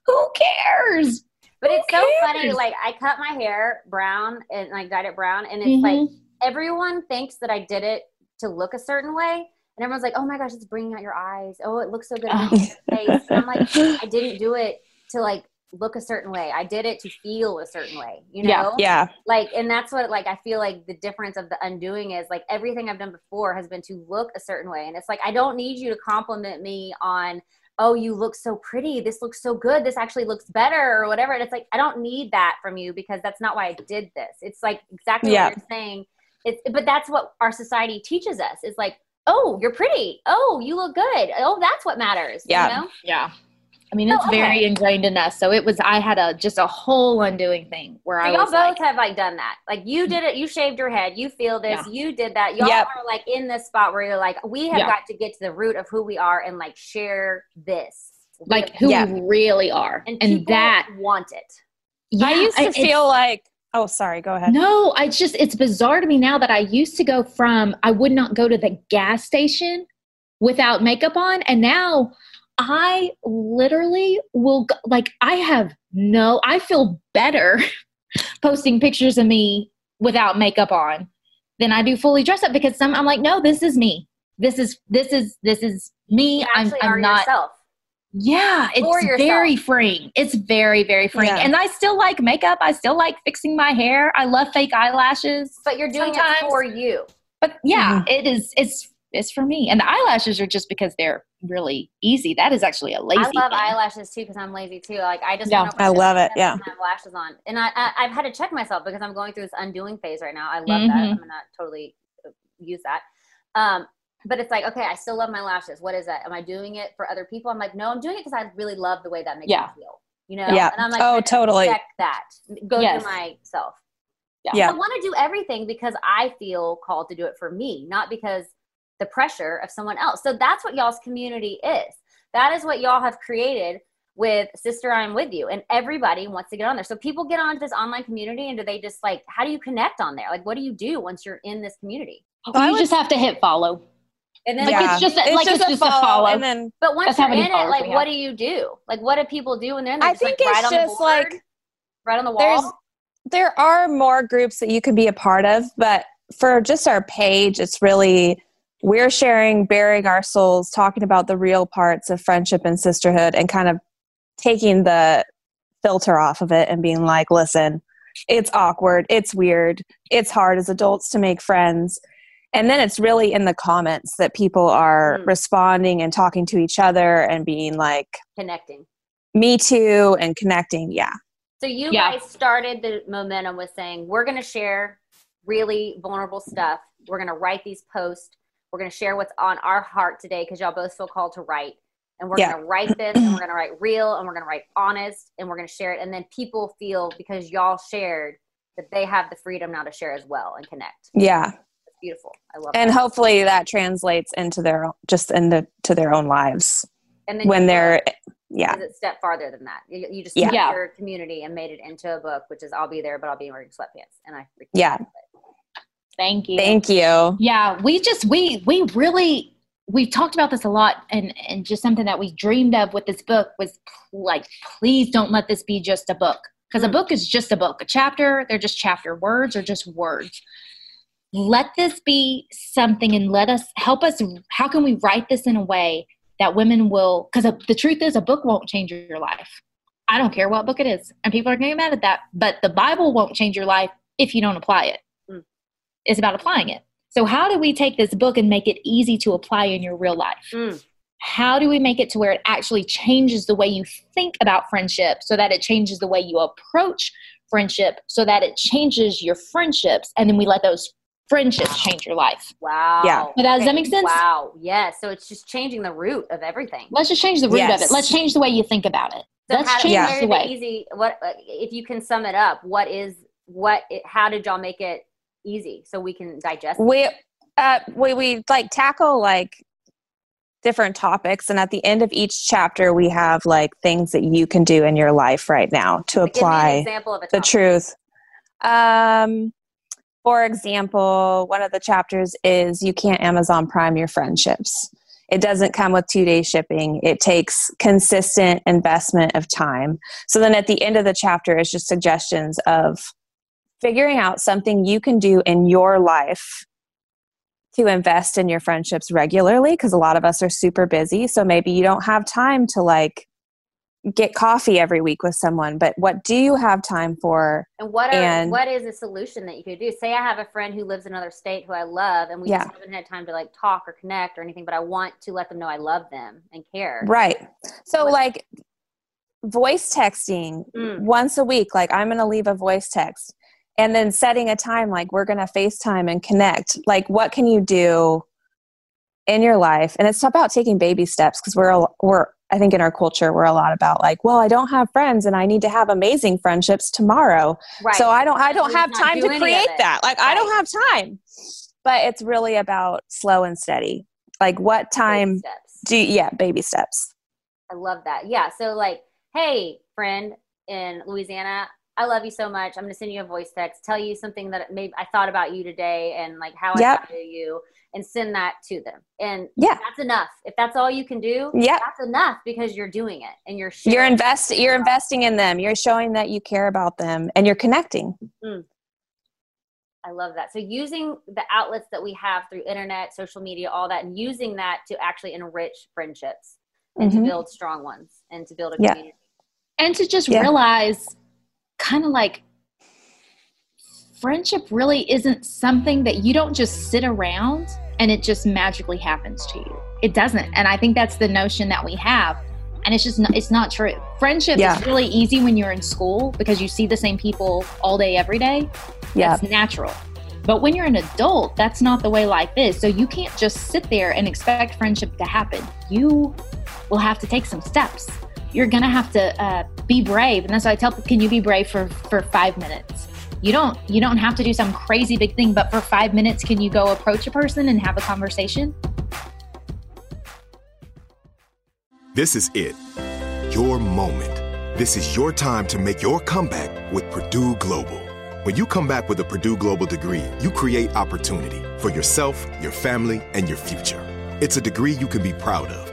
Who cares? But Who it's so funny. Like I cut my hair brown and like dyed it brown, and it's like Mhm. everyone thinks that I did it to look a certain way, and everyone's like, "Oh my gosh, it's bringing out your eyes. Oh, it looks so good on Oh. your face." And I'm like, <laughs> I didn't do it to like look a certain way. I did it to feel a certain way. You know? Yeah. Yeah. like and that's what like i feel like the difference of the undoing is like everything i've done before has been to look a certain way and it's like i don't need you to compliment me on oh you look so pretty this looks so good this actually looks better or whatever and it's like i don't need that from you because that's not why i did this it's like exactly Yeah. what you're saying it's but that's what our society teaches us is like oh you're pretty oh you look good oh that's what matters Yeah. you know Yeah. I mean, Oh, it's okay. very ingrained in us. So it was, I had a just a whole undoing thing where So I y'all was both like, have like done that. Like you mm-hmm. did it. You shaved your head. You feel this. Yeah. You did that. Y'all Yep. are like in this spot where you're like, we have Yeah. got to get to the root of who we are and like share this. like who Yeah. we really are. and, And, that, want it. yeah, I used to it's- feel like, oh, sorry, go ahead. No, I just it's bizarre to me now that I used to go from I would not go to the gas station without makeup on and now I literally will go, like I have no I feel better <laughs> posting pictures of me without makeup on than I do fully dressed up because some I'm like no this is me. This is this is this is me. I'm I'm not yourself. Yeah, it's yourself. very freeing. It's very, very freeing. Yeah. And I still like makeup. I still like fixing my hair. I love fake eyelashes. But you're doing Sometimes- it for you. But yeah, it is it's it's for me. And the eyelashes are just because they're really easy. That is actually a lazy. I love thing. eyelashes too because I'm lazy too. Like I just Yeah. I love it, yeah. I have lashes on, and I, I I've had to check myself because I'm going through this undoing phase right now. I love that. Mhm. I'm gonna totally uh, use that. Um, but it's like, okay, I still love my lashes. What is that? Am I doing it for other people? I'm like, no, I'm doing it because I really love the way that makes Yeah. me feel. You know? Yeah. And I'm like, Oh, I totally. Respect that. Go Yes. through myself. Yeah. I want to do everything because I feel called to do it for me, not because the pressure of someone else. So that's what y'all's community is. That is what y'all have created with Sister I'm With You. And everybody wants to get on there. So people get onto this online community and do they just like, how do you connect on there? Like, what do you do once you're in this community? I you would- just have to hit follow. And then, Like, yeah. it's just a- like, it's just a follow. and then but once you're in it, like, what do you do? Like, what do people do when they're in there? I Just, think like, it's right just board? like right on the there's wall. there are more groups that you can be a part of, but for just our page, it's really we're sharing, bearing our souls, talking about the real parts of friendship and sisterhood, and kind of taking the filter off of it and being like, listen, it's awkward, it's weird, it's hard as adults to make friends. And then it's really in the comments that people are Mm. responding and talking to each other and being like, connecting. me too, and connecting. Yeah. So you Yeah. guys started the momentum with saying we're going to share really vulnerable stuff. We're going to write these posts. We're going to share what's on our heart today because y'all both feel called to write. And we're Yeah. going to write this and we're going to write real and we're going to write honest and we're going to share it. And then people feel because y'all shared that they have the freedom now to share as well and connect. Yeah. It's beautiful. I love it. and that. hopefully that translates into their just into to their own lives And then when they're book yeah is it step farther than that. You, you just Yeah. took Yeah. your community and made it into a book, which is I'll be there, but I'll be wearing sweatpants. And I freaking Yeah. Thank you. thank you Yeah, we just we we really we've talked about this a lot and and just something that we dreamed of with this book was like please don't let this be just a book because Mm. a book is just a book. A chapter, they're just chapter words or just words. Let this be something and let us help us how can we write this in a way that women will because the truth is a book won't change your life. I don't care what book it is. And people are going to get mad at that, but the Bible won't change your life if you don't apply it. Mm. It's about applying it. So, how do we take this book and make it easy to apply in your real life? Mm. How do we make it to where it actually changes the way you think about friendship so that it changes the way you approach friendship so that it changes your friendships and then we let those friendships change your life? Wow. Yeah. But does that make sense? Wow. Yes. So it's just changing the root of everything. Let's just change the root of it. Let's change the way you think about it. So Let's how do change Yeah. very the way. easy? What uh, if you can sum it up? What is what? It, how did y'all make it easy so we can digest? it? we uh we we like tackle like different topics and at the end of each chapter we have like things that you can do in your life right now to Like, give me an apply example of a the truth um for example one of the chapters is you can't amazon prime your friendships. It doesn't come with two day shipping. It takes consistent investment of time. So then at the end of the chapter is just suggestions of figuring out something you can do in your life to invest in your friendships regularly because a lot of us are super busy. So maybe you don't have time to like get coffee every week with someone but what do you have time for And what are And- what is a solution that you could do? Say I have a friend who lives in another state who I love, and we Yeah. just haven't had time to like talk or connect or anything. But I want to let them know I love them and care. right so What- like voice texting Mm. once a week like i'm going to leave a voice text and then setting a time like we're going to facetime and connect like what can you do in your life and it's about taking baby steps because we're a- we're i think in our culture we're a lot about like well i don't have friends and i need to have amazing friendships tomorrow Right. so i don't i don't have time do to create that like i don't have time but it's really about slow and steady like what Baby time steps. do yeah baby steps I love that. Yeah. So like, hey, friend in Louisiana, I love you so much. I'm gonna send you a voice text, tell you something that maybe I thought about you today and like how I Yep. value you, and send that to them. And Yeah. that's enough. If that's all you can do, Yep. that's enough because you're doing it and you're you're sharing invest you're investing in them you're showing that you care about them and you're connecting I love that. So using the outlets that we have through internet, social media, all that, and using that to actually enrich friendships and Mhm. to build strong ones and to build a Yeah. community. and to just Yeah. realize kind of like friendship really isn't something that you don't just sit around and it just magically happens to you. It doesn't and i think that's the notion that we have and it's just not, it's not true. Friendship Yeah. is really easy when you're in school because you see the same people all day every day. Yeah. That's natural. But when you're an adult that's not the way life is. So you can't just sit there and expect friendship to happen. You will have to take some steps you're gonna have to uh, be brave, and that's why I tell can you be brave for for five minutes? You don't you don't have to do some crazy big thing, but for five minutes, can you go approach a person and have a conversation? This is it. Your moment. This is your time to make your comeback with Purdue Global. When you come back with a Purdue Global degree, you create opportunity for yourself, your family, and your future. It's a degree you can be proud of,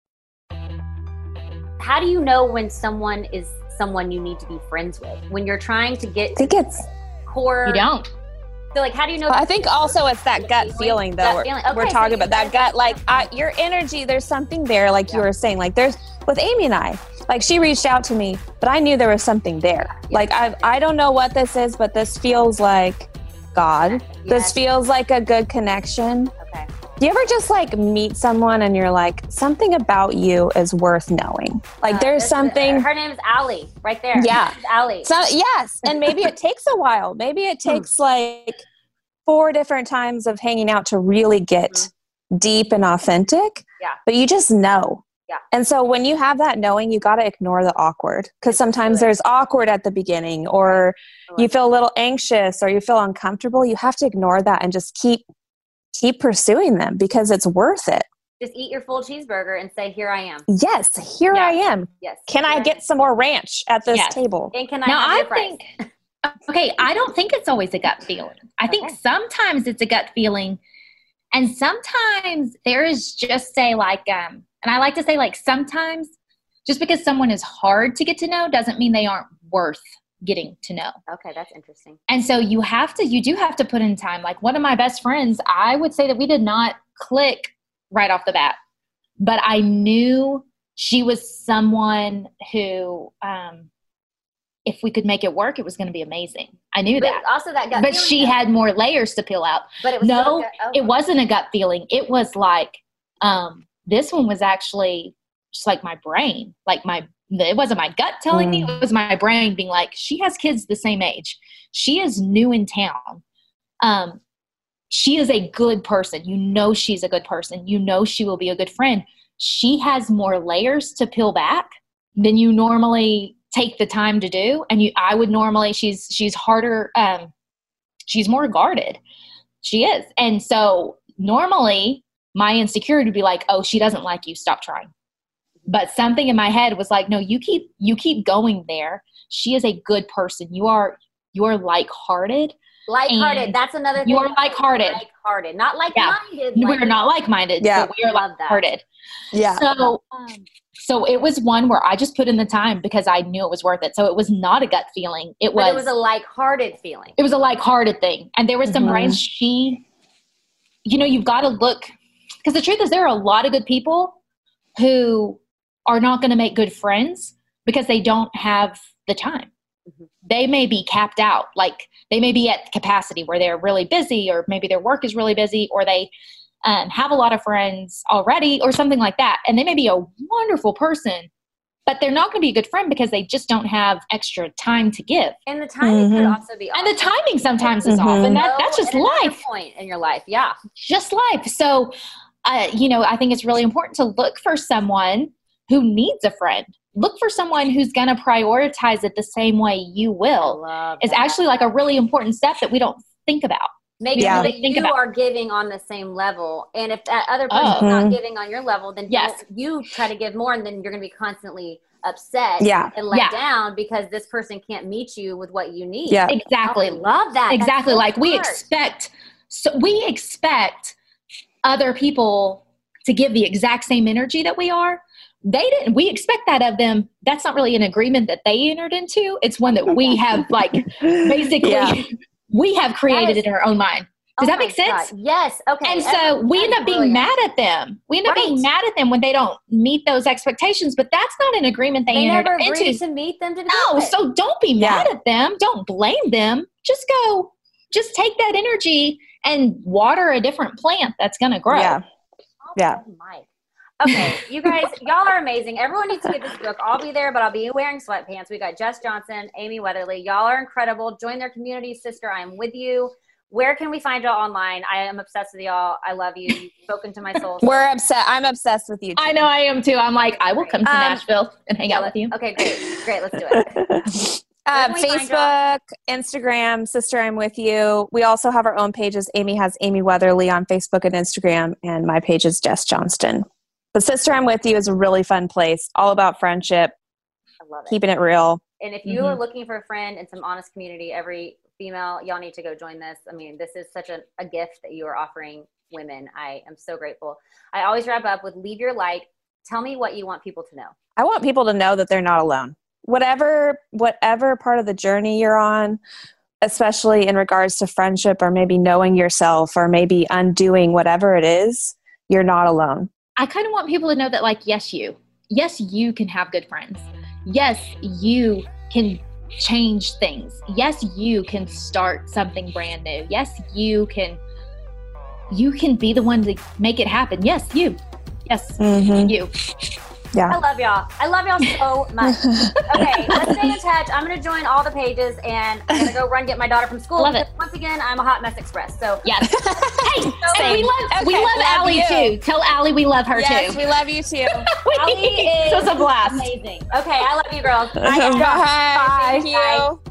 how do you know when someone is someone you need to be friends with when you're trying to get I think it's core You don't. so like how do you know I think also it's that gut feeling though. Gut we're, feeling. Okay, we're talking you about that gut, like uh, your energy. There's something there, like you were saying. Like there's with Amy and I. Like she reached out to me, but I knew there was something there. Like I, I don't know what this is, but this feels like God. This feels like a good connection. Do you ever just like meet someone and you're like, something about you is worth knowing? Like Uh, there's something. her name is Allie right there Yeah. Allie So yes, and maybe it takes a while. Maybe it Hmm. takes like four different times of hanging out to really get deep and authentic. Yeah. But you just know. Yeah. And so when you have that knowing, you got to ignore the awkward because sometimes there's awkward at the beginning or you feel a little anxious or you feel uncomfortable. You have to ignore that and just keep keep pursuing them because it's worth it. just eat your full cheeseburger and say here I am Yes, here Yeah. I am. yes Can Here I am. get some more ranch at this Yes. table? and can I now have I fries? think okay, I don't think it's always a gut feeling. I think sometimes it's a gut feeling, and sometimes there is just say like um, and I like to say like sometimes just because someone is hard to get to know doesn't mean they aren't worth getting to know. okay that's interesting And so you have to, you do have to put in time. Like one of my best friends, I would say that we did not click right off the bat, but I knew she was someone who, um, if we could make it work, it was going to be amazing. I knew but that. also that gut But she had more layers to peel out. but it was No, gut- oh. it wasn't a gut feeling. It was like, um, this one was actually just like my brain, like my, it wasn't my gut telling me, it was my brain being like, she has kids the same age. She is new in town. Um, she is a good person. You know, she's a good person. You know, she will be a good friend. She has more layers to peel back than you normally take the time to do. And you, I would normally, she's, she's harder. Um, she's more guarded. She is. And so normally my insecurity would be like, oh, she doesn't like you. Stop trying. But something in my head was like, no, you keep you keep going there. She is a good person. You are you are like hearted. like-hearted that's another thing you are like-hearted. like-hearted not like-minded we're not like minded. Yeah. but we are like-hearted Yeah. So um, so it was one where I just put in the time because I knew it was worth it. So it was not a gut feeling. It was but it was a like-hearted feeling it was a like-hearted thing and there was some Mhm. brands she you know you've got to look because the truth is there are a lot of good people who are not going to make good friends because they don't have the time. Mhm. they may be capped out like they may be at capacity where they're really busy or maybe their work is really busy or they um, have a lot of friends already or something like that. And they may be a wonderful person but they're not going to be a good friend because they just don't have extra time to give. And the timing could Mhm. also be and the timing sometimes is off and that, that's just at life. point in your life yeah. Just life. So uh, you know i think it's really important to look for someone who needs a friend. Look for someone who's going to prioritize it the same way you will. It's actually like a really important step that we don't think about. Make Yeah. sure that Think you about- are giving on the same level. And if that other person's Oh. not Mhm. giving on your level, then Yes. you try to give more and then you're going to be constantly upset Yeah. and let Yeah. down because this person can't meet you with what you need. Yeah. Exactly. I love that. Exactly so like we expect so we expect other people to give the exact same energy that we are they didn't we expect that of them that's not really an agreement that they entered into it's one that we have like <laughs> basically Yeah. we have created is- in our own mind does Oh that make sense God. Yes. Okay. and so That- we end up being brilliant. mad at them we end up being mad at them when they don't meet those expectations but that's not an agreement they, They entered never into agreed to meet them to no, it. so don't be mad at them. Don't blame them. Just go, just take that energy and water a different plant that's going to grow. Yeah. Yeah. Oh, Mike. Okay, you guys, y'all are amazing. Everyone needs to get this book. I'll be there, but I'll be wearing sweatpants. We got Jess Johnston, Amy Weatherly. Y'all are incredible. Join their community, sister. I am with you. Where can we find y'all online? I am obsessed with y'all. I love you. You've spoken to my soul. We're upset. I'm obsessed with you. Too. I know I am too. I'm like, I will come to Um, Nashville and hang out with you. Okay, great. Great. Let's do it. <laughs> Um, Where can we find y'all? Facebook, Instagram, Sister I'm With You. We also have our own pages. Amy has Amy Weatherly on Facebook and Instagram, and my page is Jess Johnston. But Sister I'm With You is a really fun place, all about friendship, I love it. keeping it real. And if you are mm-hmm. looking for a friend and some honest community, every female, y'all need to go join this. I mean, this is such a, a gift that you are offering women. I am so grateful. I always wrap up with leave your light. Tell me what you want people to know. I want people to know that they're not alone. Whatever whatever part of the journey you're on, especially in regards to friendship or maybe knowing yourself or maybe undoing whatever it is, you're not alone. I kind of want people to know that, like, yes, you, yes, you can have good friends. Yes, you can change things. Yes, you can start something brand new. Yes, you can, you can be the one to make it happen. Yes, you. Yes, Mhm. you. I love y'all. I love y'all so <laughs> much. Okay, let's stay in touch. I'm going to join all the pages and I'm going to go run get my daughter from school. Love it. Once again, I'm a hot mess express. So Yes. <laughs> hey, and <laughs> we Same. love, we love love Allie you. too. Tell Allie we love her yes, too. we love you too. Allie is This was a blast. amazing. Okay, I love you girls. Bye. Bye. guys. Thank you.